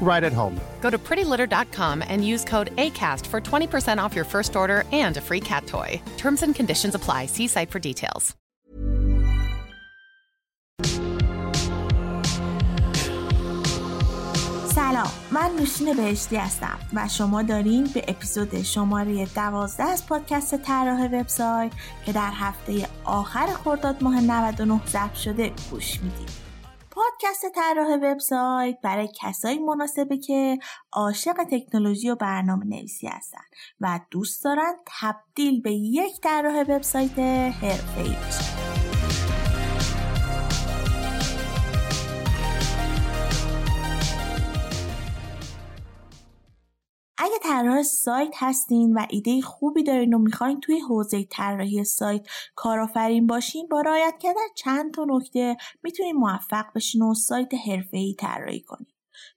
right at home. Go to prettylitter.com and use code ACAST for 20% off your first order and a free cat toy. Terms and conditions apply. See site for details. سلام من نوشین بهشتی هستم و شما دارین به اپیزود شماره دوازده از پادکست طراح وبسایت که در هفته آخر خرداد ماه 99 ضبط شده گوش میدید پادکست طراح وبسایت برای کسایی مناسبه که عاشق تکنولوژی و برنامه نویسی هستن و دوست دارن تبدیل به یک طراح وبسایت حرفه‌ای بشن. طراح سایت هستین و ایده خوبی دارین و می‌خواین توی حوزه طراحی سایت کارآفرین باشین با رعایت کردن چند تا نکته می‌تونین موفق بشین و سایت حرفه‌ای طراحی کنین.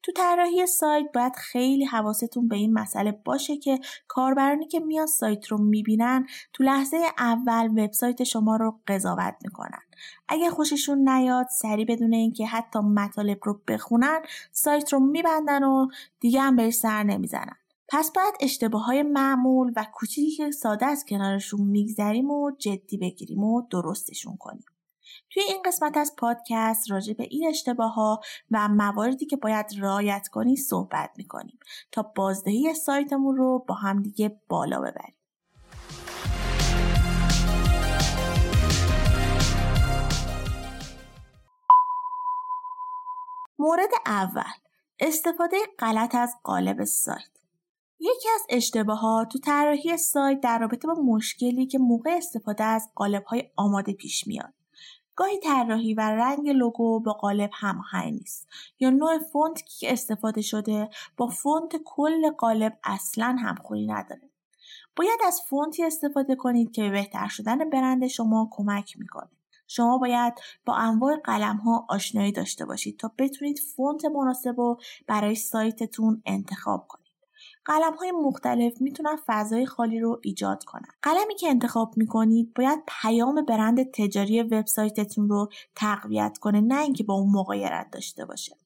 تو طراحی سایت باید خیلی حواستون به این مسئله باشه که کاربرانی که میان سایت رو می‌بینن تو لحظه اول وبسایت شما رو قضاوت می‌کنن. اگه خوششون نیاد سری بدون اینکه حتی مطالب رو بخونن سایت رو میبندن و دیگه هم بهش سر نمی‌زنن. پس باید اشتباه های معمول و کوچیکی که ساده از کنارشون میگذریم و جدی بگیریم و درستشون کنیم. توی این قسمت از پادکست راجع به این اشتباه ها و مواردی که باید رعایت کنی صحبت می‌کنیم تا بازدهی سایتمون رو با همدیگه بالا ببریم. مورد اول استفاده غلط از قالب سایت یکی از اشتباهات تو طراحی سایت در رابطه با مشکلی که موقع استفاده از های آماده پیش میاد. گاهی طراحی و رنگ لوگو با قالب هماهنگ نیست یا نوع فونت که استفاده شده با فونت کل قالب اصلا همخوری نداره. باید از فونتی استفاده کنید که به بهتر شدن برند شما کمک می‌کنه. شما باید با انواع قلم ها آشنایی داشته باشید تا بتونید فونت مناسب رو برای سایتتون انتخاب کنید. قلم های مختلف می‌تونن فضای خالی رو ایجاد کنن. قلمی که انتخاب می‌کنید باید پیام برند تجاری وبسایتتون رو تقویت کنه نه اینکه با اون مقایرت داشته باشه.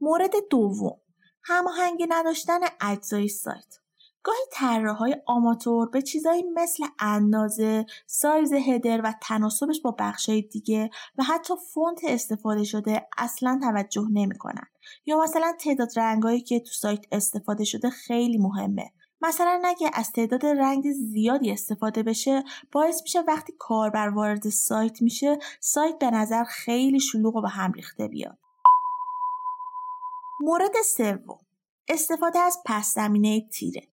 مورد دوم هماهنگی نداشتن اجزای سایت گاهی طراحهای آماتور به چیزایی مثل اندازه، سایز هدر و تناسبش با بخشای دیگه و حتی فونت استفاده شده اصلا توجه نمی‌کنن. یا مثلا تعداد رنگایی که تو سایت استفاده شده خیلی مهمه. مثلا اگه از تعداد رنگ زیادی استفاده بشه باعث میشه وقتی کاربر وارد سایت میشه سایت به نظر خیلی شلوغ و به هم ریخته بیاد. مورد سوم استفاده از پس زمینه تیره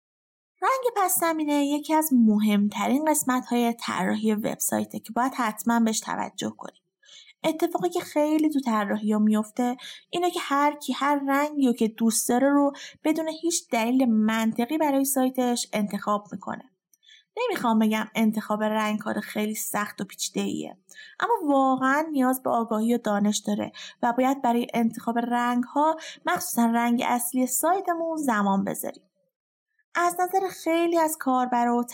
رنگ پس زمینه یکی از مهمترین قسمت های طراحی وبسایته که باید حتما بهش توجه کنیم. اتفاقی که خیلی تو طراحی ها میفته اینه که هر کی هر رنگی که دوست داره رو بدون هیچ دلیل منطقی برای سایتش انتخاب می‌کنه. نمی‌خوام بگم انتخاب رنگ کار خیلی سخت و پیچیده ایه اما واقعا نیاز به آگاهی و دانش داره و باید برای انتخاب رنگ ها مخصوصا رنگ اصلی سایتمون زمان بذاریم از نظر خیلی از کاربر و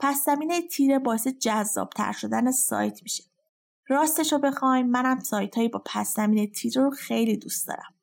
پس زمینه تیره باعث جذابتر شدن سایت میشه. راستش رو بخوایم منم سایت هایی با پس زمینه تیره رو خیلی دوست دارم.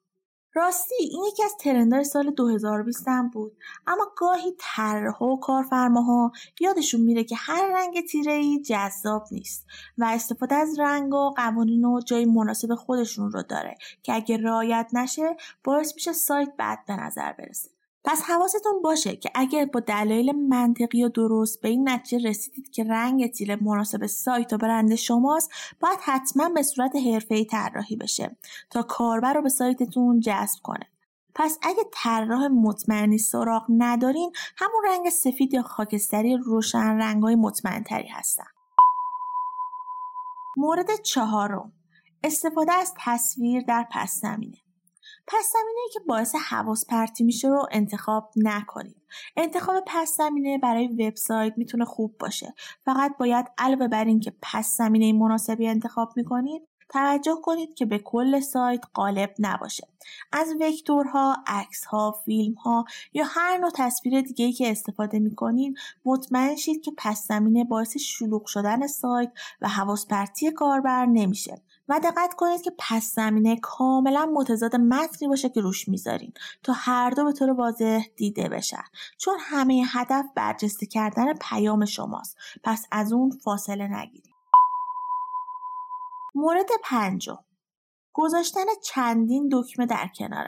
راستی این یکی از ترندهای سال 2020 هم بود اما گاهی طراحها و کارفرماها یادشون میره که هر رنگ تیره ای جذاب نیست و استفاده از رنگ و قوانین و جای مناسب خودشون رو داره که اگه رعایت نشه باعث میشه سایت بد به نظر برسه. پس حواستون باشه که اگر با دلایل منطقی و درست به این نتیجه رسیدید که رنگ تیره مناسب سایت و برند شماست باید حتما به صورت حرفه‌ای طراحی بشه تا کاربر رو به سایتتون جذب کنه. پس اگه طراح مطمئنی سراغ ندارین همون رنگ سفید یا خاکستری روشن رنگهای مطمئنتری هستن. مورد چهارم استفاده از تصویر در پس زمینه. پس زمینه که باعث حواس پرتی میشه رو انتخاب نکنید. انتخاب پس زمینه برای وبسایت می‌تونه خوب باشه. فقط باید علاوه بر اینکه پس زمینه مناسبی انتخاب می‌کنید توجه کنید که به کل سایت غالب نباشه. از وکتورها، عکسها، فیلمها یا هر نوع تصویر دیگه که استفاده می‌کنید مطمئن شید که پس زمینه باعث شلوغ شدن سایت و حواس پرتی کاربر نمیشه. و دقت کنید که پس زمینه کاملا متضاد متنی باشه که روش می‌ذارین تا هر دو به طور واضح دیده بشن. چون همه هدف برجسته کردن پیام شماست. پس از اون فاصله نگیرید. مورد پنجم. گذاشتن چندین دکمه در کنار.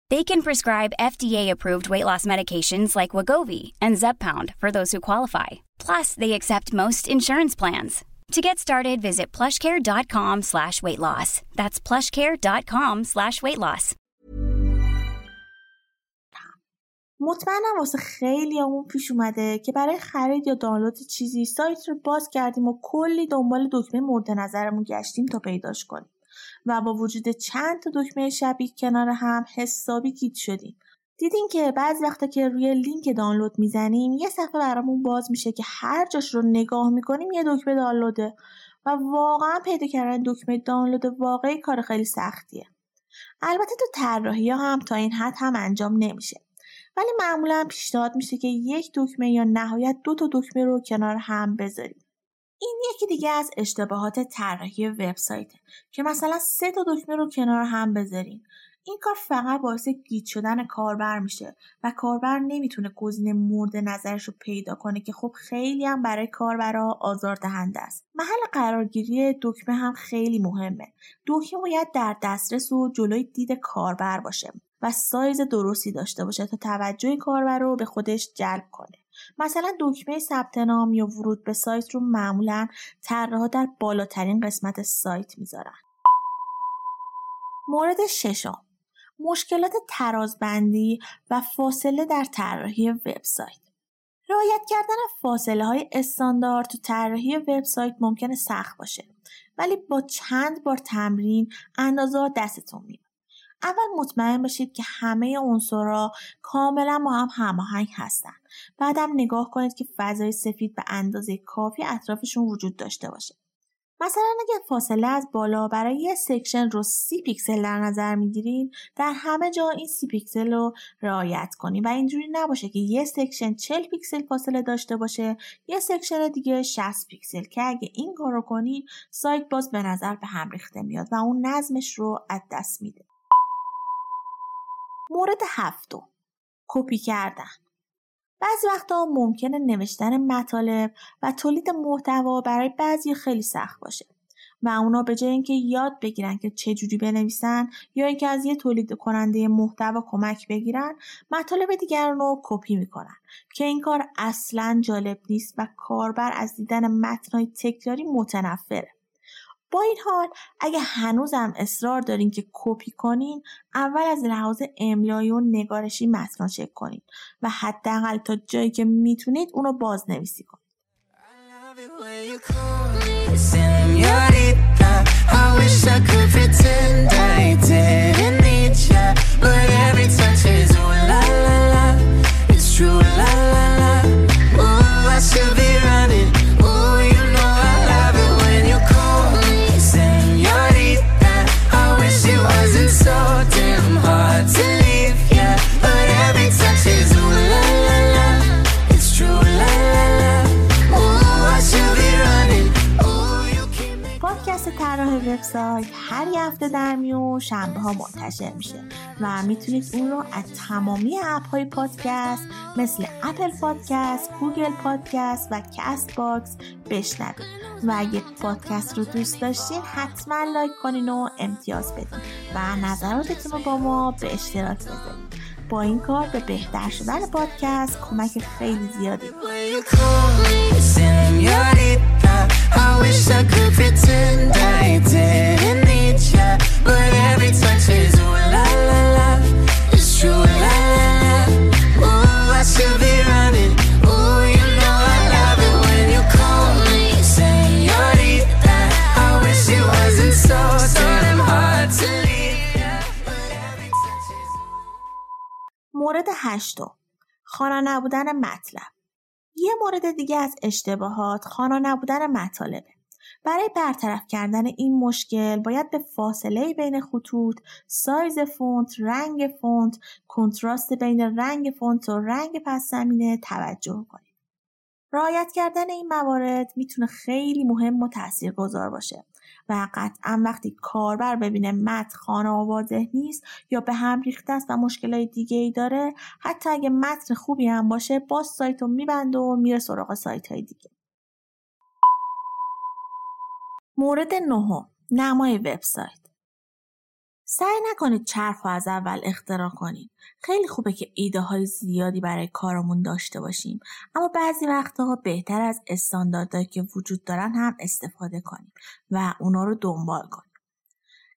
They can prescribe FDA-approved weight loss medications like Wagovi and Zepbound for those who qualify. Plus, they accept most insurance plans. To get started, visit plushcare.com slash weight loss. That's plushcare.com slash weight loss. مطمئنم واسه خیلی همون پیش اومده که برای خرید یا دانلود چیزی سایت رو باز کردیم و کلی دنبال دکمه مورد نظرمون گشتیم تا پیداش کنیم. و با وجود چند تا دکمه شبیه کنار هم حسابی گیت شدیم. دیدین که بعضی وقتا که روی لینک دانلود می‌زنیم یه صفحه برامون باز میشه که هر جاش رو نگاه می‌کنیم یه دکمه دانلوده. و واقعا پیدا کردن دکمه دانلود واقعی کار خیلی سختیه. البته تو طراحی هم تا این حد هم انجام نمیشه. ولی معمولا پیشنهاد میشه که یک دکمه یا نهایت دو تا دکمه رو کنار هم بذاریم. این یکی دیگه از اشتباهات طراحی وبسایت که مثلا سه تا دکمه رو کنار هم بذارین. این کار فقط باعث گیت شدن کاربر میشه و کاربر نمی‌تونه گزینه مورد نظرش رو پیدا کنه که خب خیلی هم برای کاربرها آزاردهنده است. محل قرارگیری دکمه هم خیلی مهمه. دکمه باید در دسترس و جلوی دید کاربر باشه و سایز درستی داشته باشه تا توجه کاربر رو به خودش جلب کنه. مثلا دکمه ثبت نام یا ورود به سایت رو معمولا طراحها در بالاترین قسمت سایت می‌ذارن. مورد ششم. مشکلات ترازبندی و فاصله در طراحی وبسایت. رعایت کردن فاصله های استاندارد تو طراحی وبسایت ممکنه سخت باشه ولی با چند بار تمرین اندازه دستتون میاد. اول مطمئن باشید که همه عنصرها کاملا با هم هماهنگ هستن. بعدم نگاه کنید که فضای سفید به اندازه کافی اطرافشون وجود داشته باشه. مثلا اگه فاصله از بالا برای یه section رو سی پیکسل در نظر می‌گیرین در همه جا این سی پیکسل رو رعایت کنید و اینجوری نباشه که یه section 40 پیکسل فاصله داشته باشه یه section دیگه 60 پیکسل. که اگه این کار رو کنید سایت باز به نظر به هم ریخته میاد و اون نظمش رو از دست میده. مورد هفتم. کپی کردن. بعضی وقتا ممکنه نوشتن مطالب و تولید محتوا برای بعضی خیلی سخت باشه و اونا به جای اینکه یاد بگیرن که چجوری بنویسن یا اینکه از یه تولید کننده محتوا کمک بگیرن مطالب دیگر رو کپی می‌کنن که این کار اصلا جالب نیست و کاربر از دیدن متنهای تکراری متنفره. با این حال اگه هنوزم اصرار دارین که کپی کنین اول از لحاظ املایی و نگارشی متن چک کنین و حداقل تا جایی که می‌تونید اونو بازنویسی کنید وبسایت هر هفته در میون شنبه ها منتشر میشه و می‌تونید اون رو از تمامی app های پادکست مثل Apple Podcast، Google Podcast و Castbox بشنوید. و اگه پادکست رو دوست داشتین حتما like کنین و امتیاز بدین و نظراتتون رو با ما به اشتراک بذارین. با این کار به بهتر شدن پادکست کمک خیلی زیادی I wish I could pretend I didn't need ya But every touch is ooh la la la It's true la la la Ooh, I should be running Ooh, you know I love it when you call me Senorita I wish it wasn't so damn hard to leave ya But every touch is مورد هشتم خوانا نبودن مطلب یه مورد دیگه از اشتباهات خوانا نبودن مطالبه. برای برطرف کردن این مشکل باید به فاصله بین خطوط، سایز فونت، رنگ فونت، کنتراست بین رنگ فونت و رنگ پس زمینه توجه کنید. رعایت کردن این موارد می‌تونه خیلی مهم و اثرگذار باشه و قطعا وقتی کاربر ببینه متن خوانا نیست یا به هم ریخته است و مشکلات دیگه ای داره حتی اگه متن خوبی هم باشه باز سایت رو میبنده و میره سراغ سایت های دیگه. مورد نهم نمای وبسایت. سعی نکنید چرخ از اول اختراع کنید. خیلی خوبه که ایده های زیادی برای کارمون داشته باشیم اما بعضی وقتها بهتر از استانداردهایی که وجود دارن هم استفاده کنیم و اونا رو دنبال کنیم.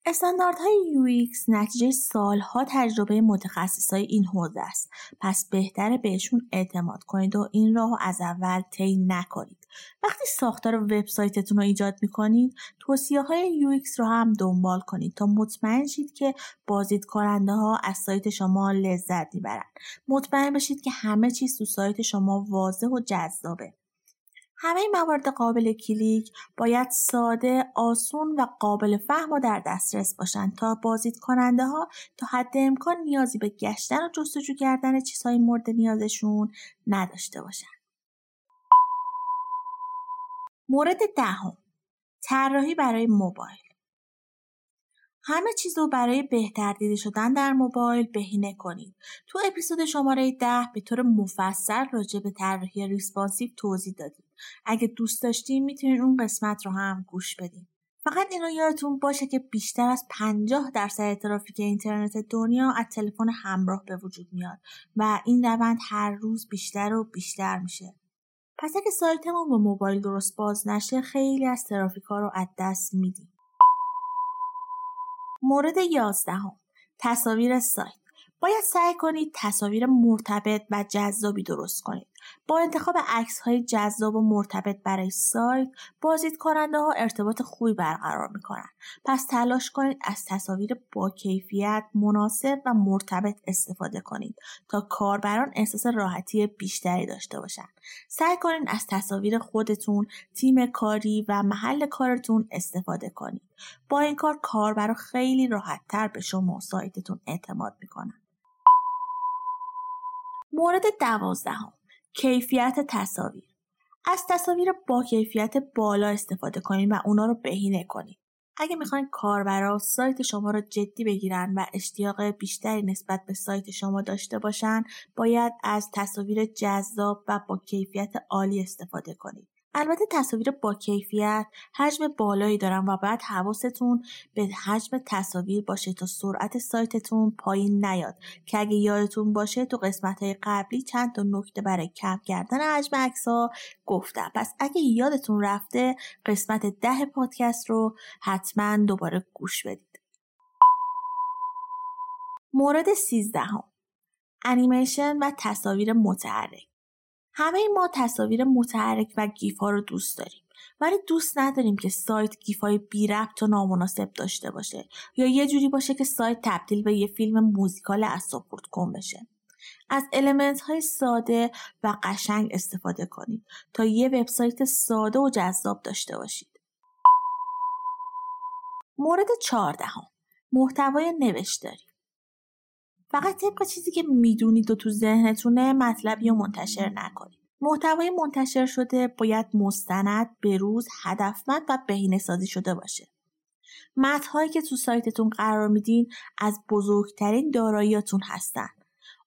استانداردهای UX نتیجه سالها تجربه متخصصای این حوزه است پس بهتره بهشون اعتماد کنید و این راه از اول طی نکنید وقتی ساختار وبسایتتون رو ایجاد می‌کنید توصیه های UX رو هم دنبال کنید تا مطمئن شید که بازدید کننده ها از سایت شما لذت می‌برند مطمئن بشید که همه چیز تو سایت شما واضح و جذابه همه موارد قابل کلیک باید ساده، آسون و قابل فهم و در دسترس باشند تا بازدید کننده ها تا حد امکان نیازی به گشتن و جستجو کردن چیزهای مورد نیازشون نداشته باشند. مورد دهم طراحی برای موبایل همه چیز رو برای بهتر دیده شدن در موبایل بهینه کنید. تو اپیزود شماره ده به طور مفصل راجع به طراحی ریسپانسیو توضیح دادیم. اگه دوست داشتین می‌تونید اون قسمت رو هم گوش بدین. فقط اینو یادتون باشه که بیشتر از 50 درصد ترافیک اینترنت دنیا از تلفن همراه به وجود میاد و این روند هر روز بیشتر و بیشتر میشه. پس اگه سایتمون با موبایل درست باز نشه خیلی از ترافیک ها رو از دست میدیم. مورد یازدهم تصاویر سایت باید سعی کنید تصاویر مرتبط و جذابی درست کنید. با انتخاب عکس های جذاب و مرتبط برای سایت بازدید کننده ها ارتباط خوبی برقرار می کنند. پس تلاش کنید از تصاویر با کیفیت، مناسب و مرتبط استفاده کنید تا کاربران احساس راحتی بیشتری داشته باشند. سعی کنید از تصاویر خودتون، تیم کاری و محل کارتون استفاده کنید. با این کار کاربرا خیلی راحتتر به شما و سایتتون اعتماد می‌کنن. مورد دوازدهم کیفیت تصاویر. از تصاویر با کیفیت بالا استفاده کنید و اونا رو بهینه کنید اگه می‌خواین کاربرا سایت شما رو جدی بگیرن و اشتیاق بیشتری نسبت به سایت شما داشته باشن باید از تصاویر جذاب و با کیفیت عالی استفاده کنید البته تصاویر با کیفیت حجم بالایی دارن و باید حواستون به حجم تصاویر باشه تا سرعت سایتتون پایین نیاد. که اگه یادتون باشه تو قسمت های قبلی چند تا نکته برای کم کردن حجم عکس ها گفتم. پس اگه یادتون رفته قسمت ده پادکست رو حتما دوباره گوش بدید. مورد سیزدهم. انیمیشن و تصاویر متحرک. همه ما تصاویر متحرک و GIF ها رو دوست داریم. ولی دوست نداریم که سایت GIF های بی ربط و نامناسب داشته باشه. یا یه جوری باشه که سایت تبدیل به یه فیلم موزیکال اساپورت کن بشه. از المنت های ساده و قشنگ استفاده کنید تا یه وبسایت ساده و جذاب داشته باشید. مورد چهاردهم محتوای نوشتاری. فقط طبق چیزی که می‌دونید و تو ذهنتونه مطلبی رو منتشر نکنید محتوای منتشر شده باید مستند، بروز، هدفمند و بهینه سازی شده باشه. متنهایی که تو سایتتون قرار میدین از بزرگترین داراییاتون هستن.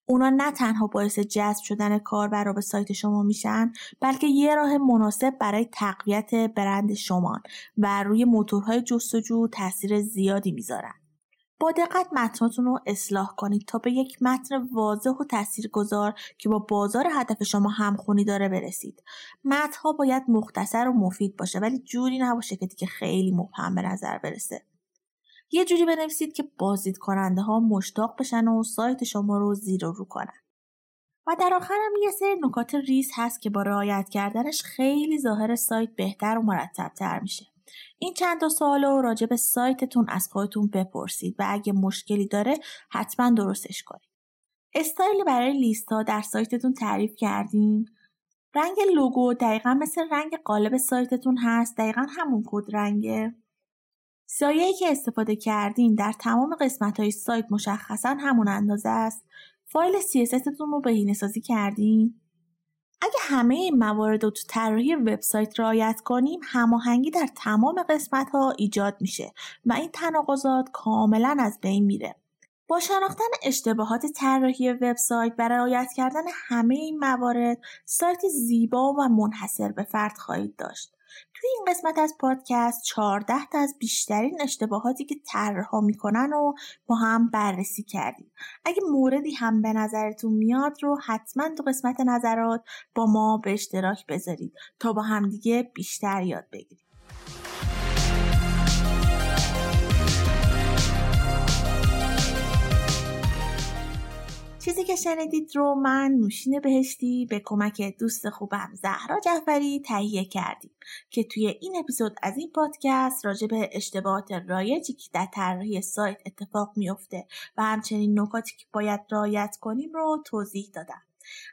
اونا نه تنها باعث جذب شدن کاربرا به سایت شما میشن بلکه یه راه مناسب برای تقویت برند شما و روی موتورهای جستجو تاثیر زیادی می‌ذارن. با دقت متناتون رو اصلاح کنید تا به یک متن واضح و تاثیرگذار که با بازار هدف شما همخونی داره برسید. متنها باید مختصر و مفید باشه ولی جوری نباشه که دیگه خیلی مبهم به نظر برسه. یه جوری بنویسید که بازدید کننده ها مشتاق بشن و سایت شما رو زیر و رو کنن. و در آخرم یه سری نکات ریز هست که با رعایت کردنش خیلی ظاهر سایت بهتر و مرتب تر میشه. این چند تا سوال رو راجع به سایتتون از خودتون بپرسید و اگه مشکلی داره حتما درستش کنید. استایل برای لیست ها در سایتتون تعریف کردیم. رنگ لوگو دقیقا مثل رنگ قالب سایتتون هست دقیقا همون کد رنگه. سایه‌ای که استفاده کردین در تمام قسمت های سایت مشخصا همون اندازه است. فایل CSS رو بهینه سازی کردین. اگه همه موارد رو تو طراحی وبسایت رعایت کنیم هماهنگی در تمام قسمت ها ایجاد میشه و این تناقضات کاملا از بین میره. با شناختن اشتباهات طراحی وبسایت و رعایت کردن همه این موارد سایت زیبا و منحصر به فرد خواهید داشت. توی این قسمت از پادکست 14 تا از بیشترین اشتباهاتی که طرحها می‌کنن و با هم بررسی کردیم. اگه موردی هم به نظرتون میاد رو حتما تو قسمت نظرات با ما به اشتراک بذارید تا با همدیگه بیشتر یاد بگیریم. چیزی که شنیدید رو من نوشین بهشتی به کمک دوست خوبم زهرا جعفری تهیه کردیم که توی این اپیزود از این پادکست راجع به اشتباهات رایجی که در طراحی سایت اتفاق میافته و همچنین نکاتی که باید رعایت کنیم رو توضیح دادم.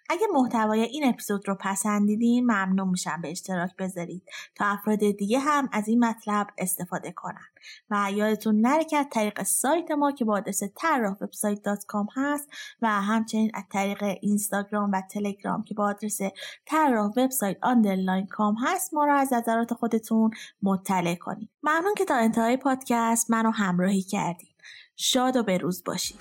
اگه محتوای این اپیزود رو پسندیدین ممنون میشم به اشتراک بذارید. تا افراد دیگه هم از این مطلب استفاده کنن. و یادتون نره که از طریق سایت ما که با آدرس طراح وبسایت dot com هست و همچنین از طریق اینستاگرام و تلگرام که با آدرس طراح وبسایت آندرلاین کام هست ما رو از نظرات خودتون مطلع کنید. ممنون که تا انتهای پادکست منو همراهی کردید شاد و بروز باشید.